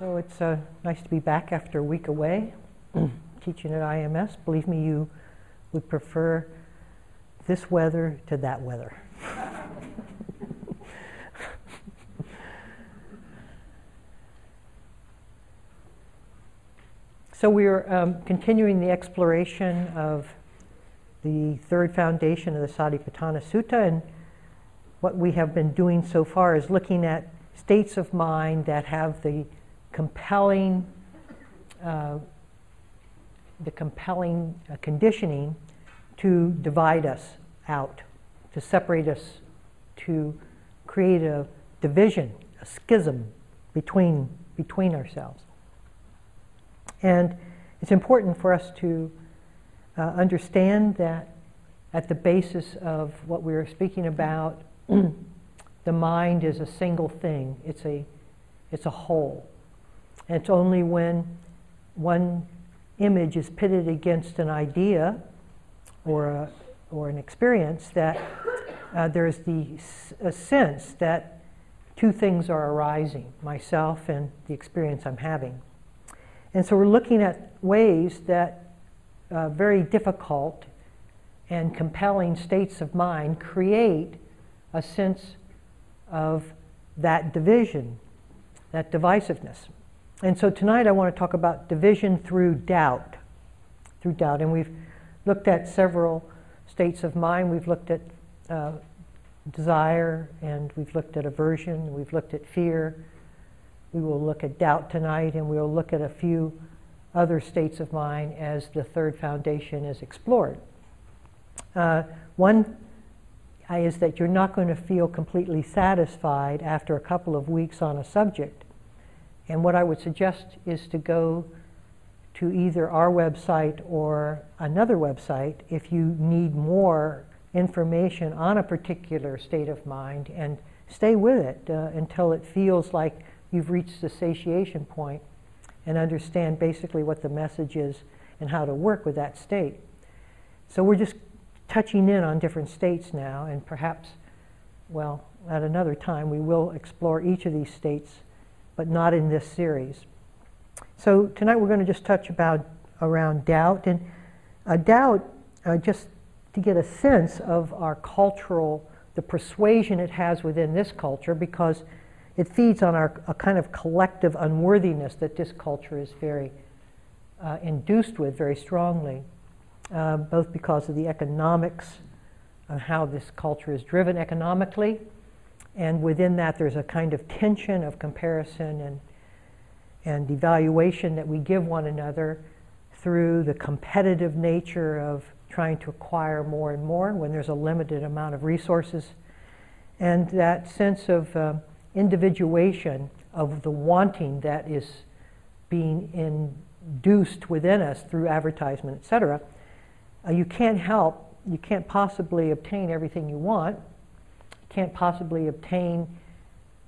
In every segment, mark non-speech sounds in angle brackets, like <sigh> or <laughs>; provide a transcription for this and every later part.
So it's uh, nice to be back after a week away <clears throat> teaching at IMS. Believe me, you would prefer this weather to that weather. <laughs> so we're um, continuing the exploration of the third foundation of the Satipatthana Sutta, and what we have been doing so far is looking at states of mind that have the compelling, uh, the compelling conditioning to divide us out, to separate us, to create a division, a schism between, between ourselves. And it's important for us to uh, understand that at the basis of what we are speaking about, <clears throat> the mind is a single thing. It's a, it's a whole. It's only when one image is pitted against an idea or, a, or an experience that uh, there's the a sense that two things are arising myself and the experience I'm having. And so we're looking at ways that uh, very difficult and compelling states of mind create a sense of that division, that divisiveness. And so tonight I want to talk about division through doubt. Through doubt. And we've looked at several states of mind. We've looked at uh, desire, and we've looked at aversion, we've looked at fear. We will look at doubt tonight, and we'll look at a few other states of mind as the third foundation is explored. Uh, one is that you're not going to feel completely satisfied after a couple of weeks on a subject and what I would suggest is to go to either our website or another website if you need more information on a particular state of mind and stay with it uh, until it feels like you've reached the satiation point and understand basically what the message is and how to work with that state. So we're just touching in on different states now, and perhaps, well, at another time we will explore each of these states but not in this series. So tonight we're going to just touch about around doubt and a doubt, uh, just to get a sense of our cultural, the persuasion it has within this culture, because it feeds on our a kind of collective unworthiness that this culture is very uh, induced with very strongly, uh, both because of the economics of how this culture is driven economically and within that, there's a kind of tension of comparison and, and evaluation that we give one another through the competitive nature of trying to acquire more and more when there's a limited amount of resources. And that sense of uh, individuation of the wanting that is being induced within us through advertisement, etc. Uh, you can't help, you can't possibly obtain everything you want can't possibly obtain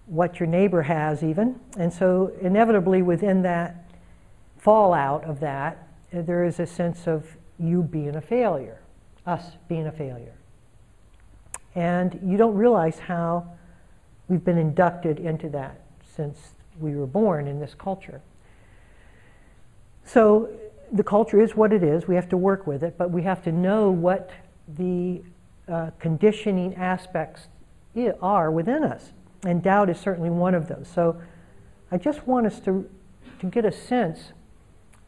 what your neighbor has, even. And so, inevitably, within that fallout of that, there is a sense of you being a failure, us being a failure. And you don't realize how we've been inducted into that since we were born in this culture. So the culture is what it is. We have to work with it, but we have to know what the uh, conditioning aspects are within us. And doubt is certainly one of those. So I just want us to, to get a sense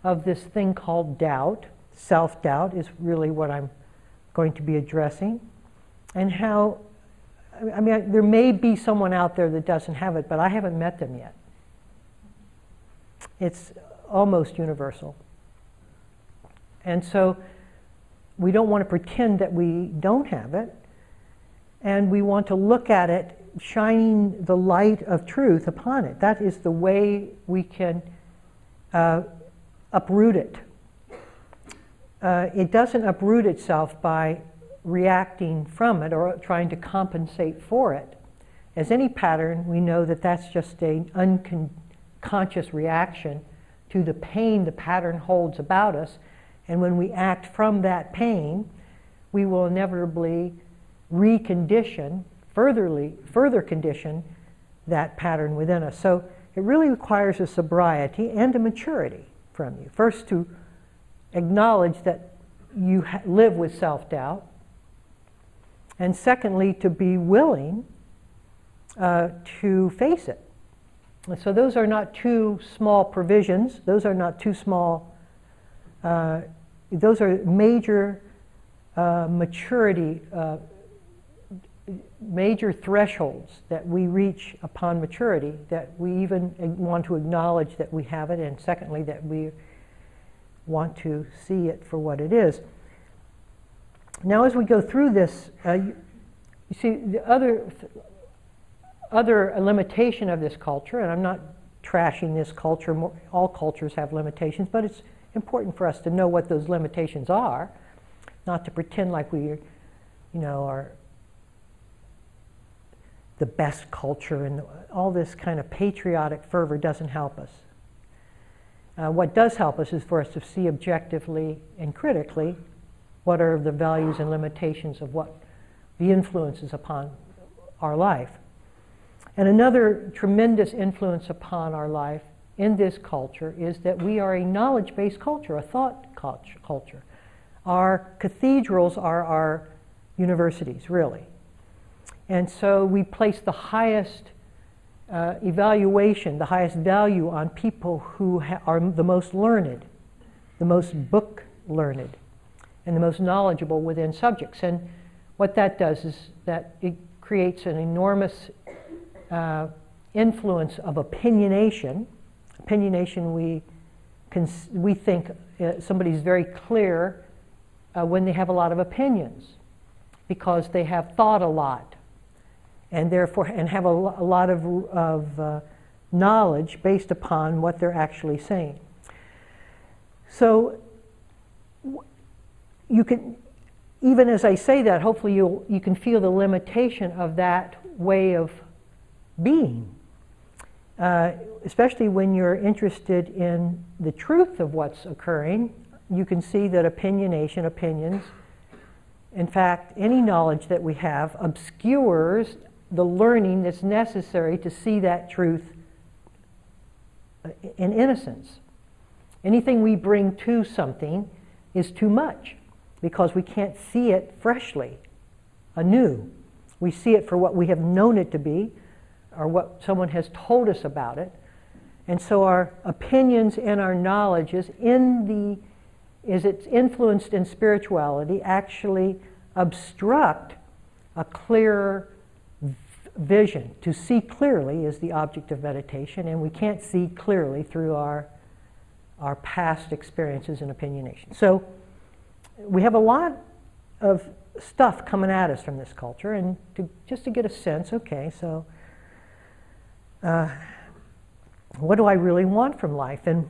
of this thing called doubt. Self doubt is really what I'm going to be addressing. And how, I mean, there may be someone out there that doesn't have it, but I haven't met them yet. It's almost universal. And so we don't want to pretend that we don't have it and we want to look at it shining the light of truth upon it. That is the way we can uh, uproot it. Uh, it doesn't uproot itself by reacting from it or trying to compensate for it. As any pattern, we know that that's just an unconscious reaction to the pain the pattern holds about us. And when we act from that pain, we will inevitably recondition, furtherly, further condition that pattern within us. So it really requires a sobriety and a maturity from you. First, to acknowledge that you ha- live with self doubt, and secondly, to be willing uh, to face it. So, those are not two small provisions, those are not two small, uh, those are major uh, maturity uh, major thresholds that we reach upon maturity that we even want to acknowledge that we have it, and secondly, that we want to see it for what it is. Now, as we go through this, uh, you, you, see the other other limitation of this culture, and I'm not trashing this culture. All cultures have limitations, but it's important for us to know what those limitations are, not to pretend like we, you know, are the best culture and all this kind of patriotic fervor doesn't help us. Uh, what does help us is for us to see objectively and critically what are the values and limitations of what the influences upon our life. And another tremendous influence upon our life in this culture is that we are a knowledge based culture, a thought culture. Our cathedrals are our universities, really. And so we place the highest uh, evaluation, the highest value on people who ha- are the most learned, the most book learned, and the most knowledgeable within subjects. And what that does is that it creates an enormous uh, influence of opinionation. Opinionation, we, cons- we think uh, somebody's very clear uh, when they have a lot of opinions because they have thought a lot and therefore and have a, a lot of, of uh, knowledge based upon what they're actually saying. So you can, even as I say that, hopefully you you can feel the limitation of that way of being. Uh, especially when you're interested in the truth of what's occurring, you can see that opinionation, opinions, in fact, any knowledge that we have obscures the learning that's necessary to see that truth in innocence. Anything we bring to something is too much because we can't see it freshly, anew. We see it for what we have known it to be or what someone has told us about it. And so our opinions and our knowledge is in the is it's influenced in spirituality actually obstruct a clearer vision. To see clearly is the object of meditation, and we can't see clearly through our, our past experiences and opinionation. So we have a lot of stuff coming at us from this culture, and to, just to get a sense, okay, so uh, what do I really want from life? And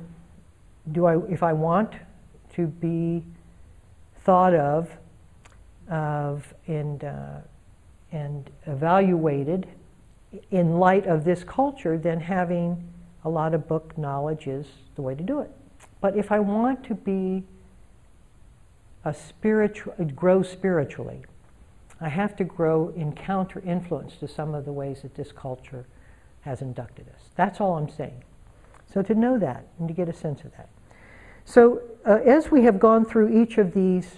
do I, if I want to be thought of, of and uh, and evaluated in light of this culture, then having a lot of book knowledge is the way to do it. But if I want to be a spiritual, grow spiritually, I have to grow in counter influence to some of the ways that this culture has inducted us. That's all I'm saying. So to know that and to get a sense of that. So uh, as we have gone through each of these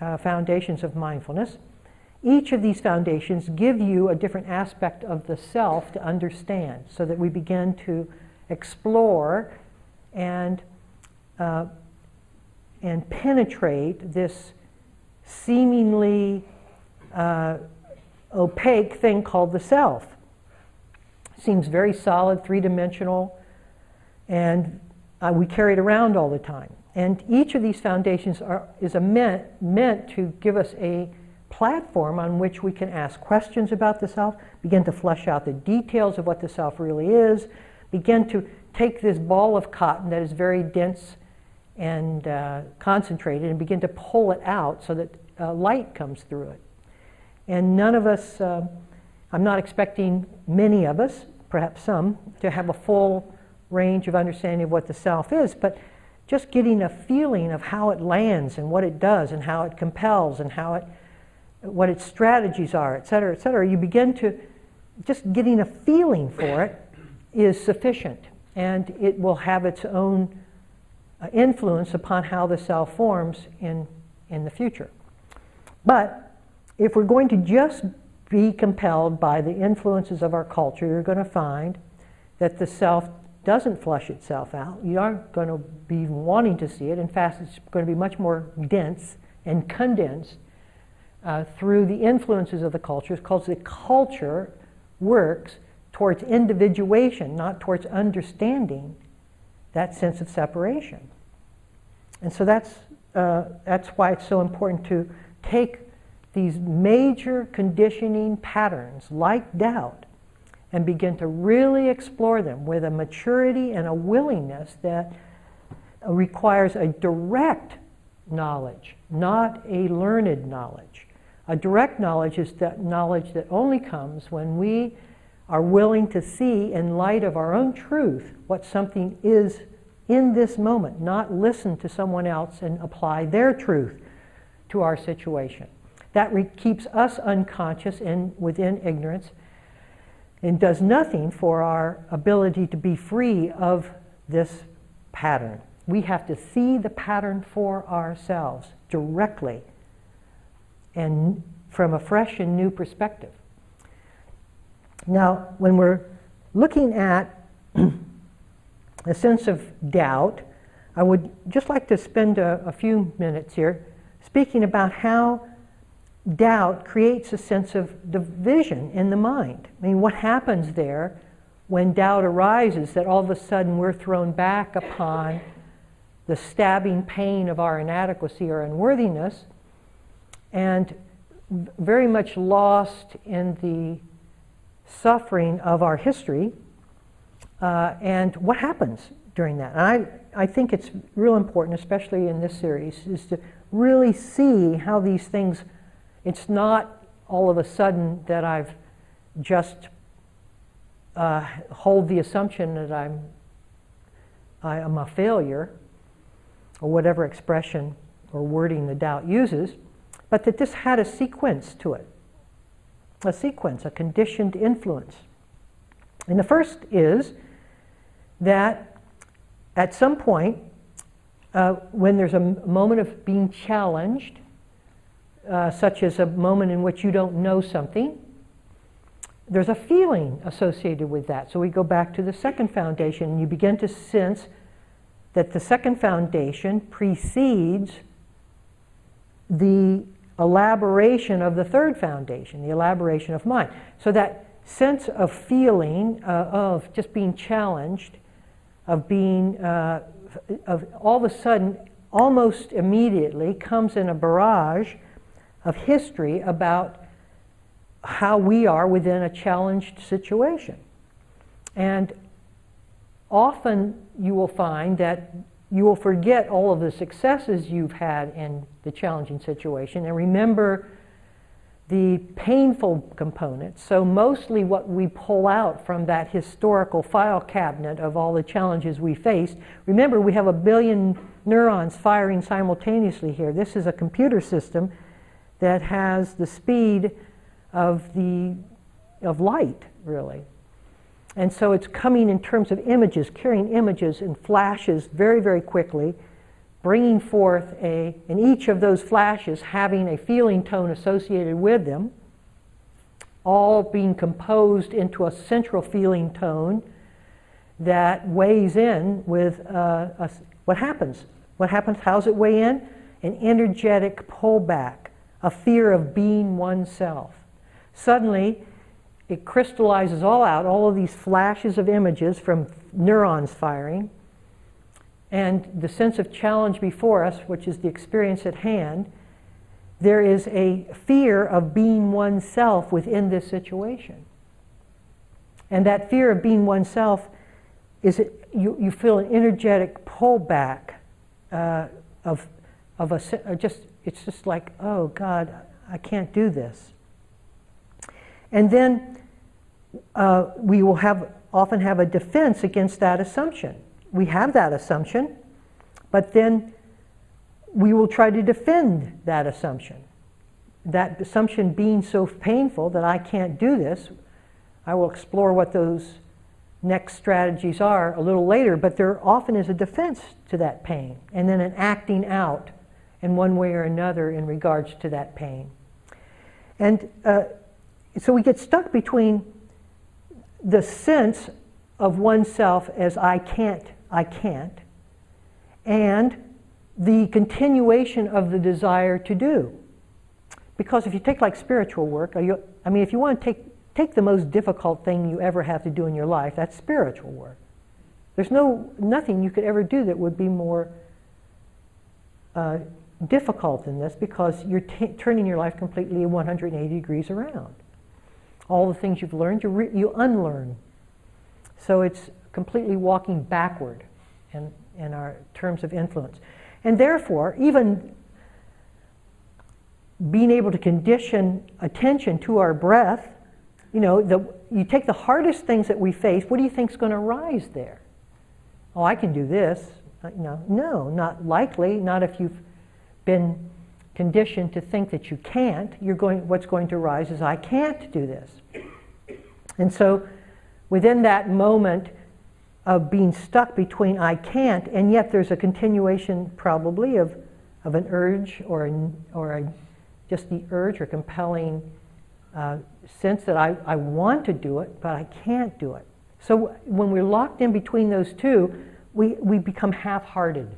uh, foundations of mindfulness, each of these foundations give you a different aspect of the self to understand so that we begin to explore and, uh, and penetrate this seemingly uh, opaque thing called the self. Seems very solid, three dimensional, and uh, we carry it around all the time. And each of these foundations are, is meant, meant to give us a platform on which we can ask questions about the self, begin to flesh out the details of what the self really is, begin to take this ball of cotton that is very dense and uh, concentrated and begin to pull it out so that uh, light comes through it. And none of us, uh, I'm not expecting many of us, perhaps some, to have a full range of understanding of what the self is, but just getting a feeling of how it lands and what it does and how it compels and how it what its strategies are, et cetera, et cetera, you begin to just getting a feeling for it is sufficient and it will have its own uh, influence upon how the cell forms in, in the future. But if we're going to just be compelled by the influences of our culture, you're going to find that the self doesn't flush itself out. You aren't going to be wanting to see it. In fact, it's going to be much more dense and condensed uh, through the influences of the culture because the culture works towards individuation, not towards understanding that sense of separation. And so that's, uh, that's why it's so important to take these major conditioning patterns like doubt and begin to really explore them with a maturity and a willingness that requires a direct knowledge, not a learned knowledge. A direct knowledge is that knowledge that only comes when we are willing to see, in light of our own truth, what something is in this moment, not listen to someone else and apply their truth to our situation. That re- keeps us unconscious and within ignorance and does nothing for our ability to be free of this pattern. We have to see the pattern for ourselves directly and from a fresh and new perspective. Now, when we're looking at <clears throat> a sense of doubt, I would just like to spend a, a few minutes here speaking about how doubt creates a sense of division in the mind. I mean, what happens there when doubt arises that all of a sudden we're thrown back upon the stabbing pain of our inadequacy or unworthiness and very much lost in the suffering of our history uh, and what happens during that. And I, I think it's real important, especially in this series, is to really see how these things it's not all of a sudden that I've just uh, hold the assumption that I'm I am a failure, or whatever expression or wording the doubt uses, but that this had a sequence to it, a sequence, a conditioned influence. And the first is that at some point, uh, when there's a moment of being challenged, uh, such as a moment in which you don't know something, there's a feeling associated with that. So we go back to the second foundation, and you begin to sense that the second foundation precedes the elaboration of the third foundation, the elaboration of mind. So that sense of feeling, uh, of just being challenged, of being, uh, of all of a sudden, almost immediately comes in a barrage of history about how we are within a challenged situation. And often you will find that you will forget all of the successes you've had in the challenging situation and remember the painful components. So, mostly what we pull out from that historical file cabinet of all the challenges we faced. Remember, we have a billion neurons firing simultaneously here. This is a computer system that has the speed of the of light, really. And so it's coming in terms of images, carrying images in flashes very, very quickly, bringing forth a, and each of those flashes having a feeling tone associated with them, all being composed into a central feeling tone that weighs in with uh, a, what happens. What happens? How's it weigh in? An energetic pullback a fear of being oneself. Suddenly, it crystallizes all out, all of these flashes of images from neurons firing, and the sense of challenge before us, which is the experience at hand, there is a fear of being oneself within this situation. And that fear of being oneself is it, you, you feel an energetic pullback uh, of, of a, just it's just like, oh God, I can't do this. And then uh, we will have often have a defense against that assumption. We have that assumption, but then we will try to defend that assumption. That assumption being so painful that I can't do this, I will explore what those next strategies are a little later, but there often is a defense to that pain and then an acting out in one way or another in regards to that pain. And uh, so we get stuck between the sense of oneself as I can't, I can't, and the continuation of the desire to do. Because if you take like spiritual work, you, I mean, if you want to take, take the most difficult thing you ever have to do in your life, that's spiritual work. There's no, nothing you could ever do that would be more uh, difficult than this because you're t- turning your life completely 180 degrees around. All the things you've learned, you, re- you unlearn. So it's completely walking backward in, in our terms of influence. And therefore, even being able to condition attention to our breath, you know, the, you take the hardest things that we face, what do you think is going to rise there? Oh, I can do this. Uh, you know, no, not likely, not if you've been conditioned to think that you can't. You're going, what's going to rise is, I can't do this. And so, within that moment of being stuck between I can't, and yet there's a continuation probably of, of an urge or, a, or a just the urge or compelling uh, sense that I, I want to do it, but I can't do it. So when we're locked in between those two, we, we become half hearted.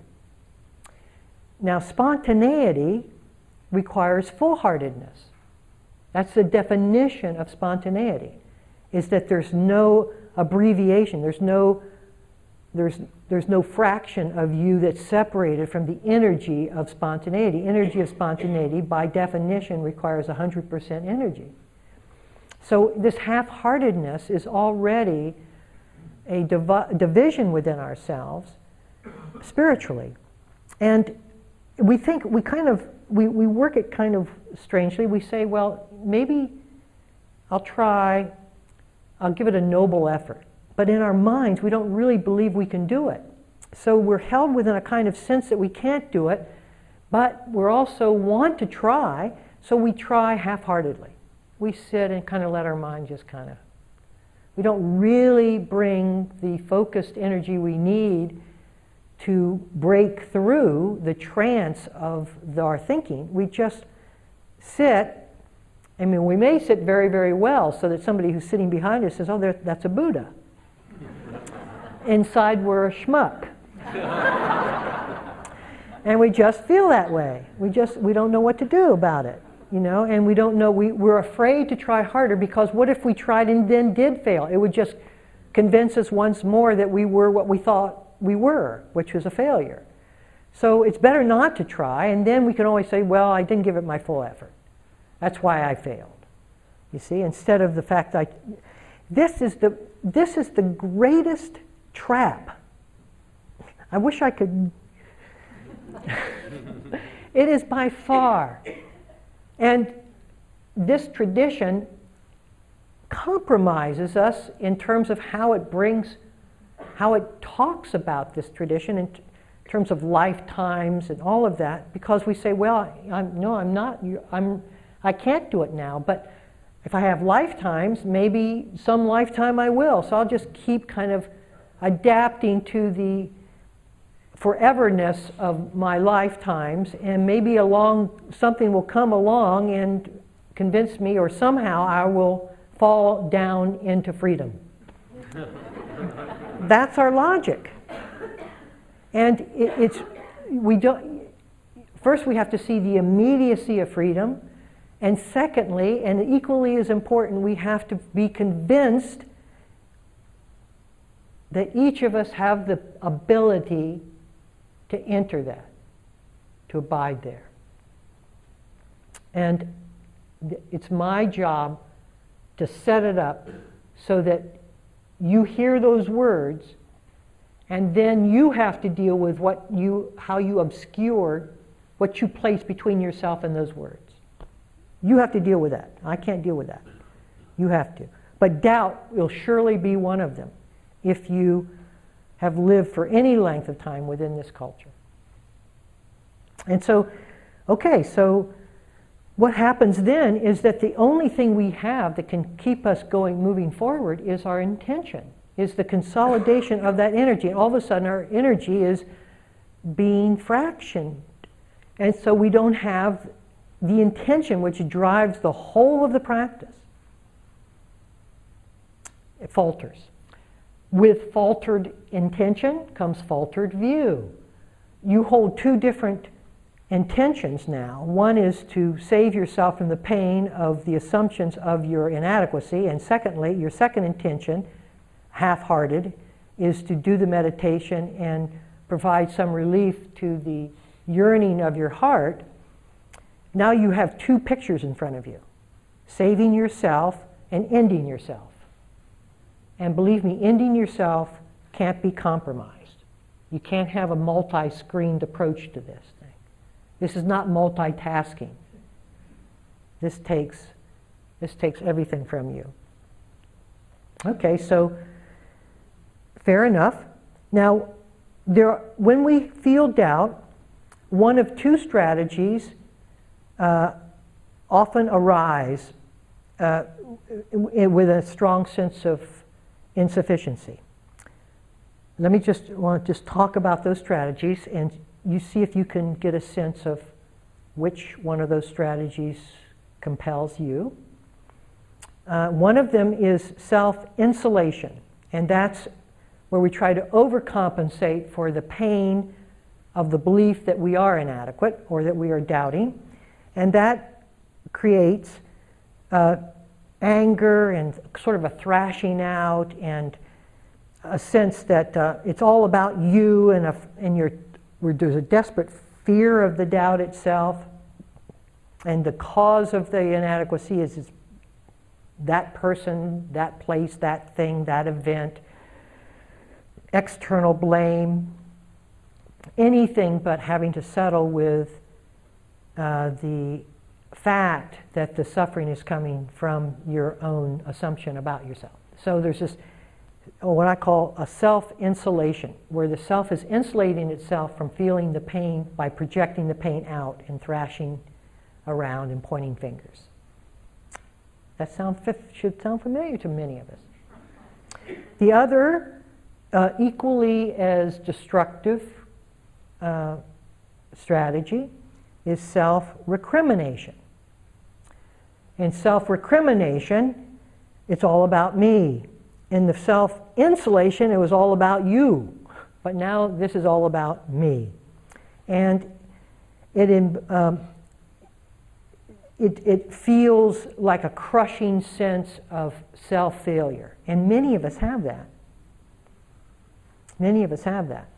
Now, spontaneity requires full heartedness. That's the definition of spontaneity, is that there's no abbreviation, there's no there's, there's no fraction of you that's separated from the energy of spontaneity. Energy of spontaneity, by definition, requires 100% energy. So, this half heartedness is already a divi- division within ourselves spiritually. And we think, we kind of, we, we work it kind of strangely. We say, well, maybe I'll try, I'll give it a noble effort but in our minds, we don't really believe we can do it. So we're held within a kind of sense that we can't do it, but we also want to try, so we try half heartedly. We sit and kind of let our mind just kind of. We don't really bring the focused energy we need to break through the trance of the, our thinking. We just sit. I mean, we may sit very, very well so that somebody who's sitting behind us says, oh, that's a Buddha <laughs> inside we're a schmuck. <laughs> and we just feel that way. We just we don't know what to do about it, you know, and we don't know we, we're afraid to try harder because what if we tried and then did fail? It would just convince us once more that we were what we thought we were, which was a failure. So it's better not to try, and then we can always say, well, I didn't give it my full effort. That's why I failed. You see, instead of the fact I, this is the this is the greatest trap. I wish I could. <laughs> it is by far. And this tradition compromises us in terms of how it brings, how it talks about this tradition in t- terms of lifetimes and all of that, because we say, well, I'm, no, I'm not, I'm, I can't do it now, but if I have lifetimes, maybe some lifetime I will. So I'll just keep kind of adapting to the foreverness of my lifetimes, and maybe along something will come along and convince me, or somehow I will fall down into freedom. <laughs> That's our logic. And it, it's, we don't, first we have to see the immediacy of freedom. And secondly, and equally as important, we have to be convinced that each of us have the ability to enter that, to abide there. And it's my job to set it up so that you hear those words and then you have to deal with what you, how you obscure what you place between yourself and those words. You have to deal with that. I can't deal with that. You have to. But doubt will surely be one of them if you have lived for any length of time within this culture. And so, okay, so what happens then is that the only thing we have that can keep us going, moving forward, is our intention. is the consolidation of that energy. And all of a sudden, our energy is being fractioned. And so we don't have the intention which drives the whole of the practice. It falters. With faltered intention comes faltered view. You hold two different intentions now. One is to save yourself from the pain of the assumptions of your inadequacy, and secondly, your second intention, half hearted, is to do the meditation and provide some relief to the yearning of your heart. Now you have two pictures in front of you saving yourself and ending yourself. And believe me, ending yourself can't be compromised. You can't have a multi screened approach to this. This is not multitasking. This takes, this takes everything from you. Okay, so fair enough. Now, there, when we feel doubt, one of two strategies uh, often arise uh, with a strong sense of insufficiency. Let me just want to just talk about those strategies and you see if you can get a sense of which one of those strategies compels you. Uh, one of them is self insulation, and that's where we try to overcompensate for the pain of the belief that we are inadequate or that we are doubting. And that creates uh, anger and sort of a thrashing out and a sense that uh, it's all about you and, a, and your, there's a desperate fear of the doubt itself. And the cause of the inadequacy is, is that person, that place, that thing, that event, external blame, anything but having to settle with uh, the fact that the suffering is coming from your own assumption about yourself. So there's this, what I call a self insulation, where the self is insulating itself from feeling the pain by projecting the pain out and thrashing around and pointing fingers. That sound, should sound familiar to many of us. The other, uh, equally as destructive uh, strategy, is self recrimination. In self recrimination, it's all about me. In the self insulation, it was all about you. But now this is all about me. And it, um, it, it feels like a crushing sense of self failure. And many of us have that. Many of us have that.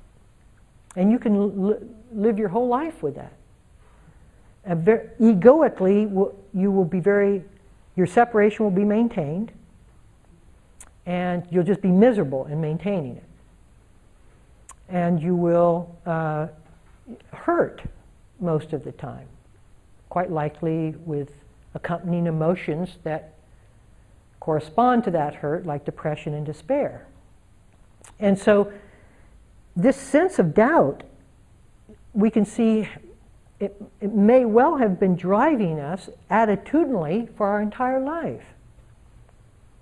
And you can live your whole life with that very, egoically, you will be very, your separation will be maintained, and you'll just be miserable in maintaining it. And you will uh, hurt most of the time, quite likely with accompanying emotions that correspond to that hurt, like depression and despair. And so, this sense of doubt, we can see it, it may well have been driving us attitudinally for our entire life.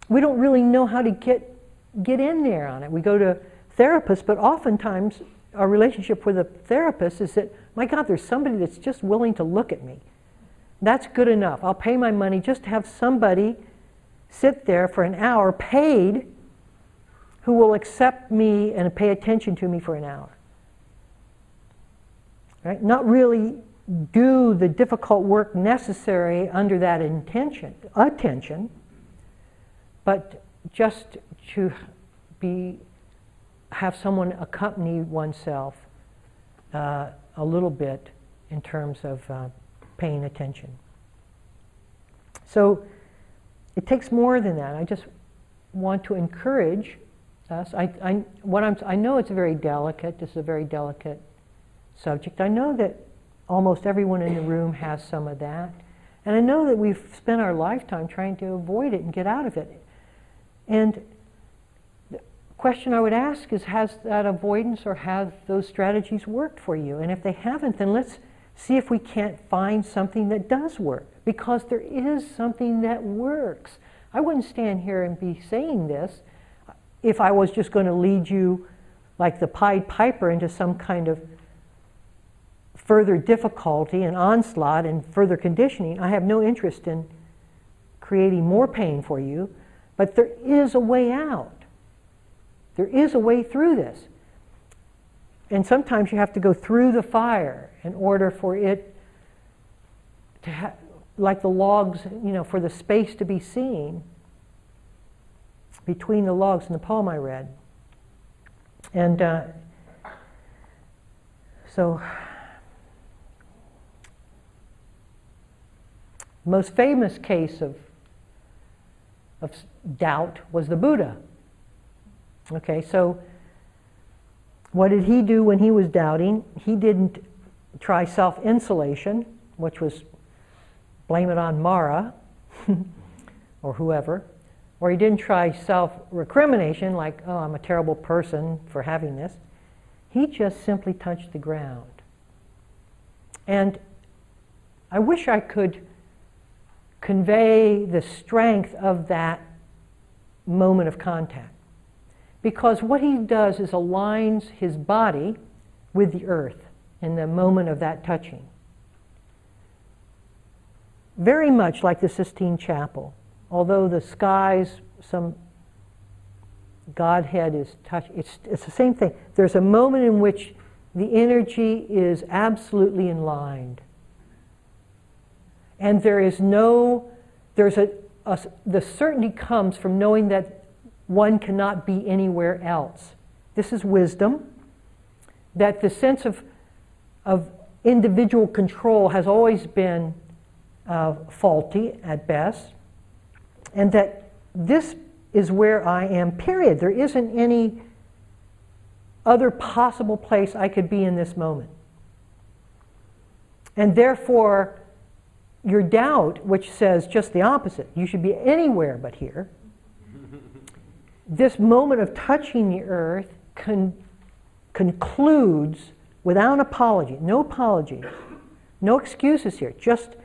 We don't really know how to get, get in there on it. We go to therapists, but oftentimes our relationship with a therapist is that, my God, there's somebody that's just willing to look at me. That's good enough. I'll pay my money just to have somebody sit there for an hour paid who will accept me and pay attention to me for an hour. Right? Not really do the difficult work necessary under that intention, attention, but just to be have someone accompany oneself uh, a little bit in terms of uh, paying attention. So it takes more than that. I just want to encourage us. I, I, what I'm, I know it's very delicate. This is a very delicate subject. I know that almost everyone in the room has some of that. And I know that we've spent our lifetime trying to avoid it and get out of it. And the question I would ask is Has that avoidance or have those strategies worked for you? And if they haven't, then let's see if we can't find something that does work. Because there is something that works. I wouldn't stand here and be saying this if I was just going to lead you like the Pied Piper into some kind of further difficulty and onslaught and further conditioning. I have no interest in creating more pain for you, but there is a way out. There is a way through this. And sometimes you have to go through the fire in order for it to have, like the logs, you know, for the space to be seen between the logs in the poem I read. And uh, so, most famous case of, of doubt was the Buddha. Okay, so what did he do when he was doubting? He didn't try self insulation, which was blame it on Mara <laughs> or whoever. Or he didn't try self recrimination, like, oh, I'm a terrible person for having this. He just simply touched the ground. And I wish I could convey the strength of that moment of contact. Because what he does is aligns his body with the earth in the moment of that touching. Very much like the Sistine Chapel although the skies, some Godhead is touch. It's, it's the same thing. There's a moment in which the energy is absolutely in line. And there is no, there's a, a, the certainty comes from knowing that one cannot be anywhere else. This is wisdom. That the sense of, of individual control has always been uh, faulty at best and that this is where I am, period. There isn't any other possible place I could be in this moment. And therefore, your doubt, which says just the opposite, you should be anywhere but here, this moment of touching the earth con- concludes without apology, no apology, no excuses here, just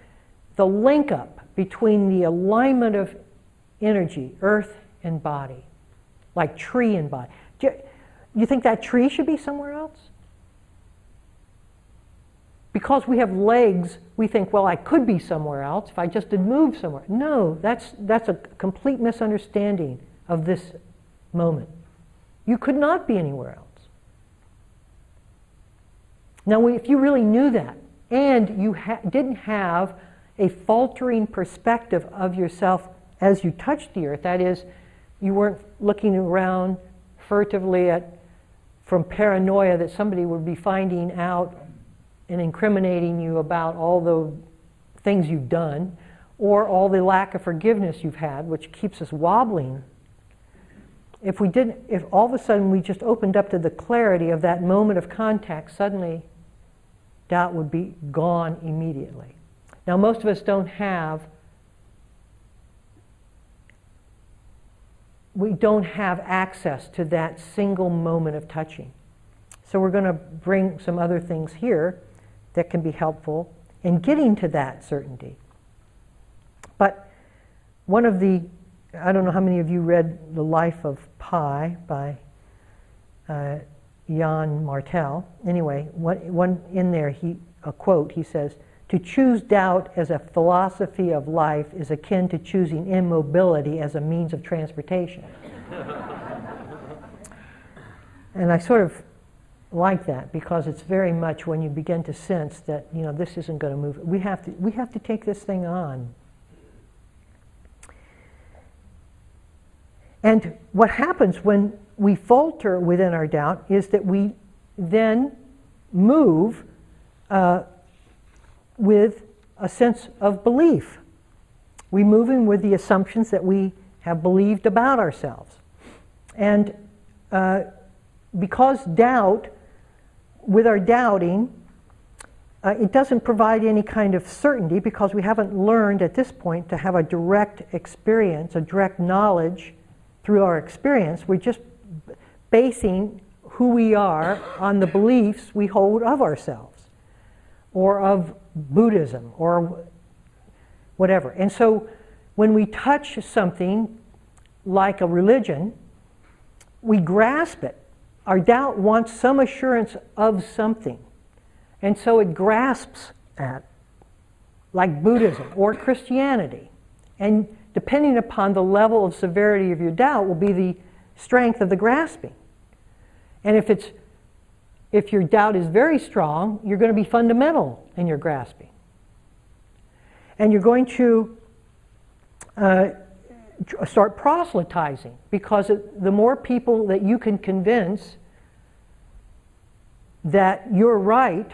the link up between the alignment of energy, earth and body, like tree and body. You, you think that tree should be somewhere else? Because we have legs, we think, well, I could be somewhere else if I just had moved somewhere. No, that's, that's a complete misunderstanding of this moment. You could not be anywhere else. Now, if you really knew that, and you ha- didn't have a faltering perspective of yourself as you touched the earth. That is, you weren't looking around furtively at from paranoia that somebody would be finding out and incriminating you about all the things you've done or all the lack of forgiveness you've had, which keeps us wobbling. If we didn't, if all of a sudden we just opened up to the clarity of that moment of contact, suddenly doubt would be gone immediately. Now, most of us don't have we don't have access to that single moment of touching. So we're going to bring some other things here that can be helpful in getting to that certainty. But one of the, I don't know how many of you read The Life of Pi by uh, Yann Martel. Anyway, one, one in there, he, a quote, he says, to choose doubt as a philosophy of life is akin to choosing immobility as a means of transportation. <laughs> and I sort of like that because it's very much when you begin to sense that you know this isn't going to move. We have to we have to take this thing on. And what happens when we falter within our doubt is that we then move uh, with a sense of belief. We move in with the assumptions that we have believed about ourselves. And uh, because doubt, with our doubting, uh, it doesn't provide any kind of certainty because we haven't learned at this point to have a direct experience, a direct knowledge through our experience. We're just basing who we are on the beliefs we hold of ourselves or of Buddhism or whatever. And so when we touch something like a religion, we grasp it. Our doubt wants some assurance of something. And so it grasps at, like Buddhism or Christianity. And depending upon the level of severity of your doubt, will be the strength of the grasping. And if it's if your doubt is very strong, you're going to be fundamental in your grasping. And you're going to uh, start proselytizing because the more people that you can convince that you're right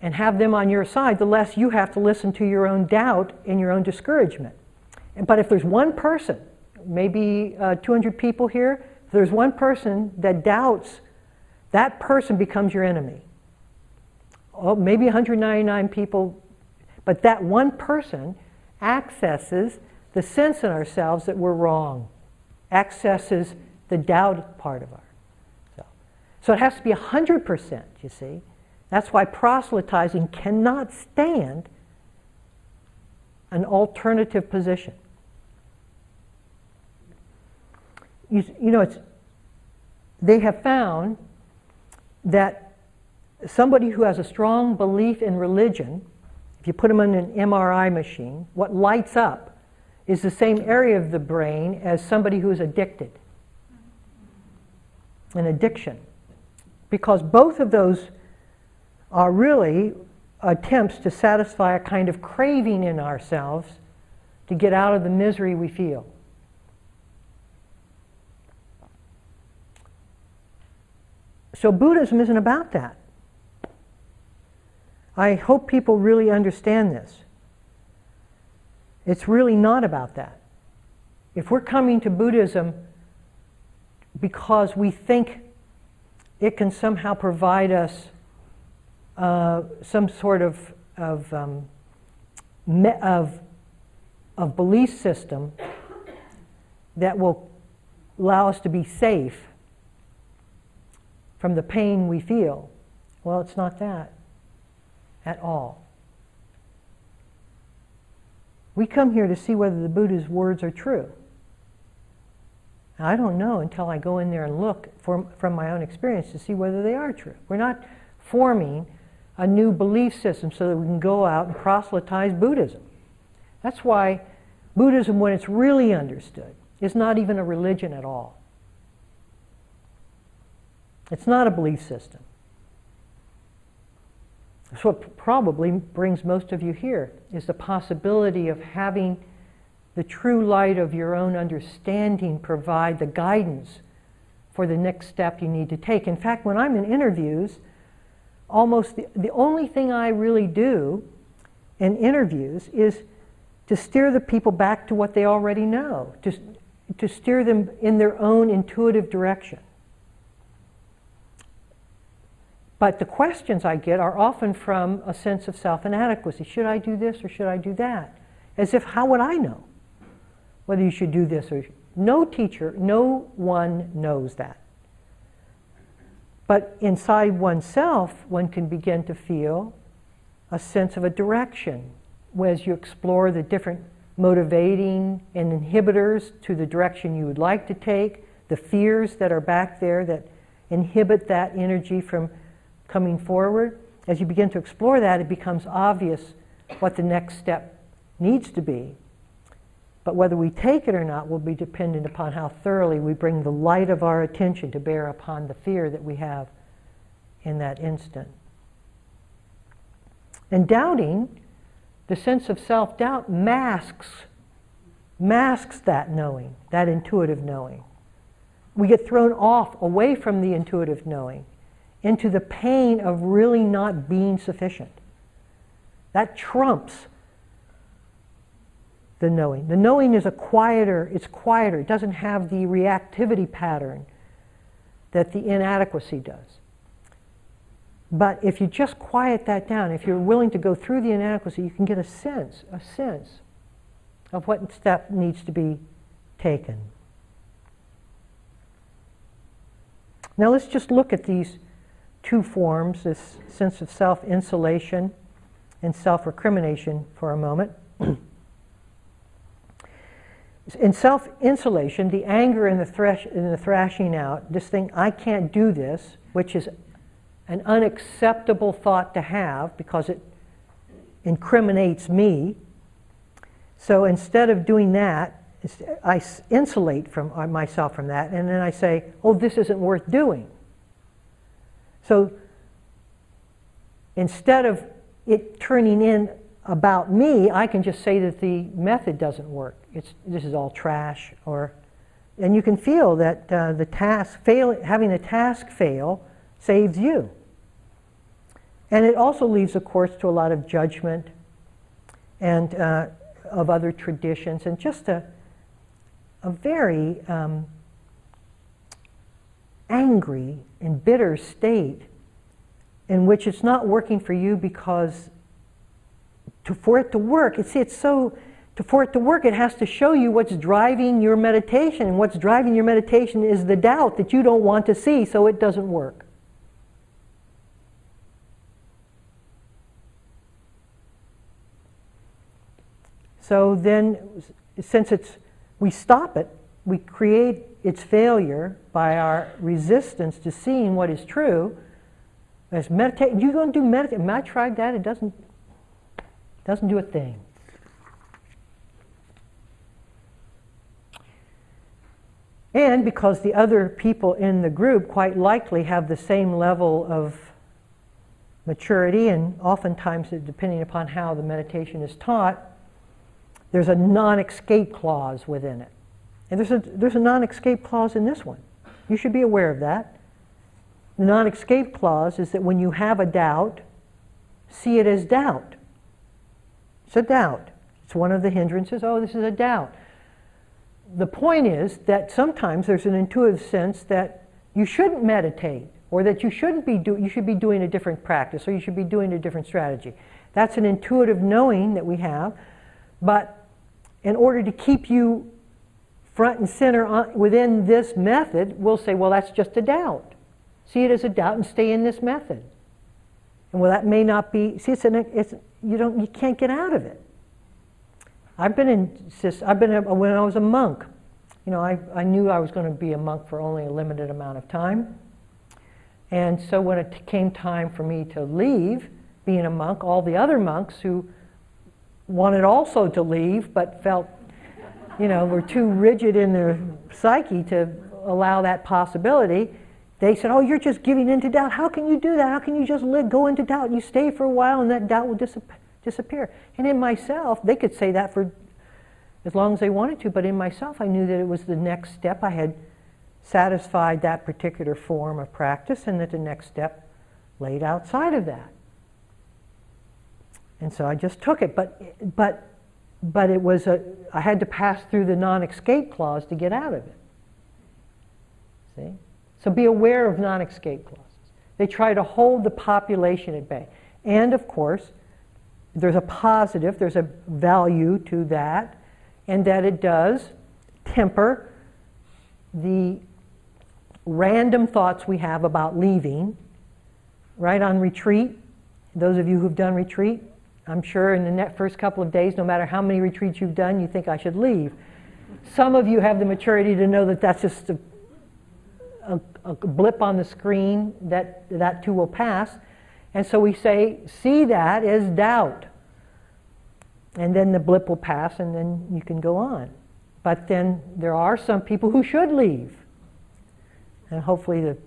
and have them on your side, the less you have to listen to your own doubt and your own discouragement. But if there's one person, maybe uh, 200 people here, if there's one person that doubts, that person becomes your enemy. Oh, maybe 199 people, but that one person accesses the sense in ourselves that we're wrong, accesses the doubt part of ourselves. So it has to be 100%, you see. That's why proselytizing cannot stand an alternative position. You, you know, it's, they have found that somebody who has a strong belief in religion, if you put them in an MRI machine, what lights up is the same area of the brain as somebody who's addicted. An addiction. Because both of those are really attempts to satisfy a kind of craving in ourselves to get out of the misery we feel. So Buddhism isn't about that. I hope people really understand this. It's really not about that. If we're coming to Buddhism because we think it can somehow provide us uh, some sort of, of, um, of, of belief system that will allow us to be safe from the pain we feel. Well, it's not that at all. We come here to see whether the Buddha's words are true. I don't know until I go in there and look for, from my own experience to see whether they are true. We're not forming a new belief system so that we can go out and proselytize Buddhism. That's why Buddhism, when it's really understood, is not even a religion at all. It's not a belief system. That's what probably brings most of you here, is the possibility of having the true light of your own understanding provide the guidance for the next step you need to take. In fact, when I'm in interviews, almost the, the only thing I really do in interviews is to steer the people back to what they already know, to, to steer them in their own intuitive direction. But the questions I get are often from a sense of self inadequacy. Should I do this or should I do that? As if, how would I know whether you should do this or no teacher, no one knows that. But inside oneself, one can begin to feel a sense of a direction as you explore the different motivating and inhibitors to the direction you would like to take, the fears that are back there that inhibit that energy from coming forward. As you begin to explore that, it becomes obvious what the next step needs to be. But whether we take it or not will be dependent upon how thoroughly we bring the light of our attention to bear upon the fear that we have in that instant. And doubting, the sense of self doubt masks, masks that knowing, that intuitive knowing. We get thrown off away from the intuitive knowing into the pain of really not being sufficient. That trumps the knowing. The knowing is a quieter, it's quieter. It doesn't have the reactivity pattern that the inadequacy does. But if you just quiet that down, if you're willing to go through the inadequacy, you can get a sense, a sense of what step needs to be taken. Now let's just look at these two forms, this sense of self insulation and self recrimination, for a moment. <clears throat> in self insulation, the anger and the, thresh, and the thrashing out, this thing, I can't do this, which is an unacceptable thought to have because it incriminates me. So instead of doing that, I insulate from uh, myself from that, and then I say, oh, this isn't worth doing. So instead of it turning in about me, I can just say that the method doesn't work. It's, this is all trash, or, and you can feel that uh, the task fail, having the task fail saves you. And it also leaves, of course, to a lot of judgment and uh, of other traditions, and just a, a very um, angry and bitter state in which it's not working for you because to, for it to work, see, it's so, to, for it to work, it has to show you what's driving your meditation. And what's driving your meditation is the doubt that you don't want to see, so it doesn't work. So then, since it's, we stop it, we create its failure by our resistance to seeing what is true. As meditate, you going to do meditation. I tried that. It doesn't doesn't do a thing. And because the other people in the group quite likely have the same level of maturity, and oftentimes, depending upon how the meditation is taught, there's a non escape clause within it. And there's a, there's a non escape clause in this one. You should be aware of that. The non escape clause is that when you have a doubt, see it as doubt. It's a doubt. It's one of the hindrances. Oh, this is a doubt. The point is that sometimes there's an intuitive sense that you shouldn't meditate or that you shouldn't be do, you should be doing a different practice or you should be doing a different strategy. That's an intuitive knowing that we have, but in order to keep you front and center within this method, we'll say, well, that's just a doubt. See it as a doubt and stay in this method. And well, that may not be. See, it's an it's you don't you can't get out of it. I've been in I've been when I was a monk. You know, I, I knew I was going to be a monk for only a limited amount of time. And so when it came time for me to leave being a monk, all the other monks who wanted also to leave but felt, you know, were too rigid in their psyche to allow that possibility, they said, Oh, you're just giving into doubt. How can you do that? How can you just live, go into doubt? You stay for a while and that doubt will disappear. And in myself, they could say that for as long as they wanted to, but in myself, I knew that it was the next step. I had satisfied that particular form of practice and that the next step laid outside of that. And so I just took it. But, but, but it was a, I had to pass through the non escape clause to get out of it. See? So be aware of non escape clauses. They try to hold the population at bay. And of course, there's a positive, there's a value to that, and that it does temper the random thoughts we have about leaving. Right on retreat, those of you who've done retreat, I'm sure in the first couple of days, no matter how many retreats you've done, you think I should leave. Some of you have the maturity to know that that's just a a, a blip on the screen that that too will pass. And so we say, see that as doubt. And then the blip will pass and then you can go on. But then there are some people who should leave. And hopefully the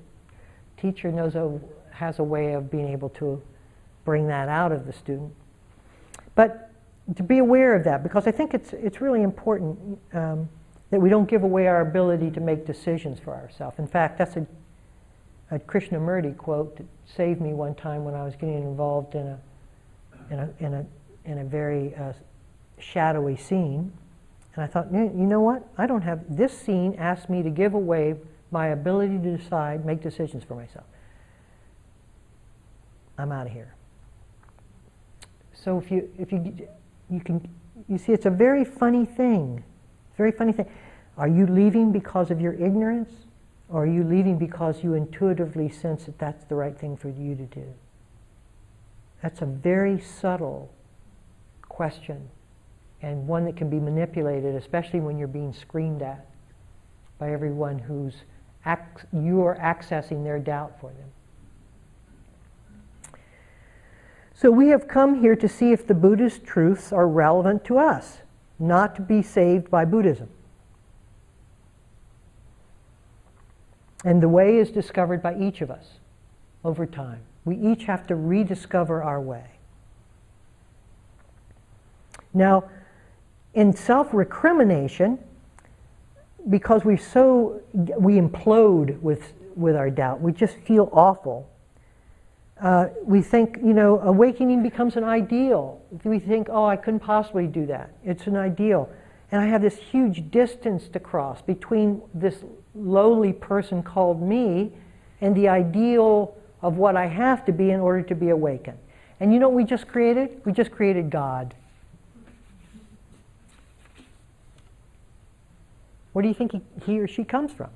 teacher knows a, has a way of being able to bring that out of the student. But to be aware of that, because I think it's, it's really important. Um, that we don't give away our ability to make decisions for ourselves. In fact, that's a, a Krishnamurti quote that saved me one time when I was getting involved in a, in a, in a, in a very uh, shadowy scene. And I thought, you know what? I don't have, this scene asked me to give away my ability to decide, make decisions for myself. I'm out of here. So if you, if you, you can, you see, it's a very funny thing very funny thing. Are you leaving because of your ignorance? Or are you leaving because you intuitively sense that that's the right thing for you to do? That's a very subtle question and one that can be manipulated, especially when you're being screamed at by everyone who's ac- you're accessing their doubt for them. So we have come here to see if the Buddhist truths are relevant to us, not to be saved by Buddhism. And the way is discovered by each of us over time. We each have to rediscover our way. Now, in self recrimination, because we so we implode with with our doubt, we just feel awful. Uh, we think, you know, awakening becomes an ideal. We think, oh, I couldn't possibly do that. It's an ideal. And I have this huge distance to cross between this lowly person called me and the ideal of what I have to be in order to be awakened. And you know what we just created? We just created God. Where do you think he, he or she comes from?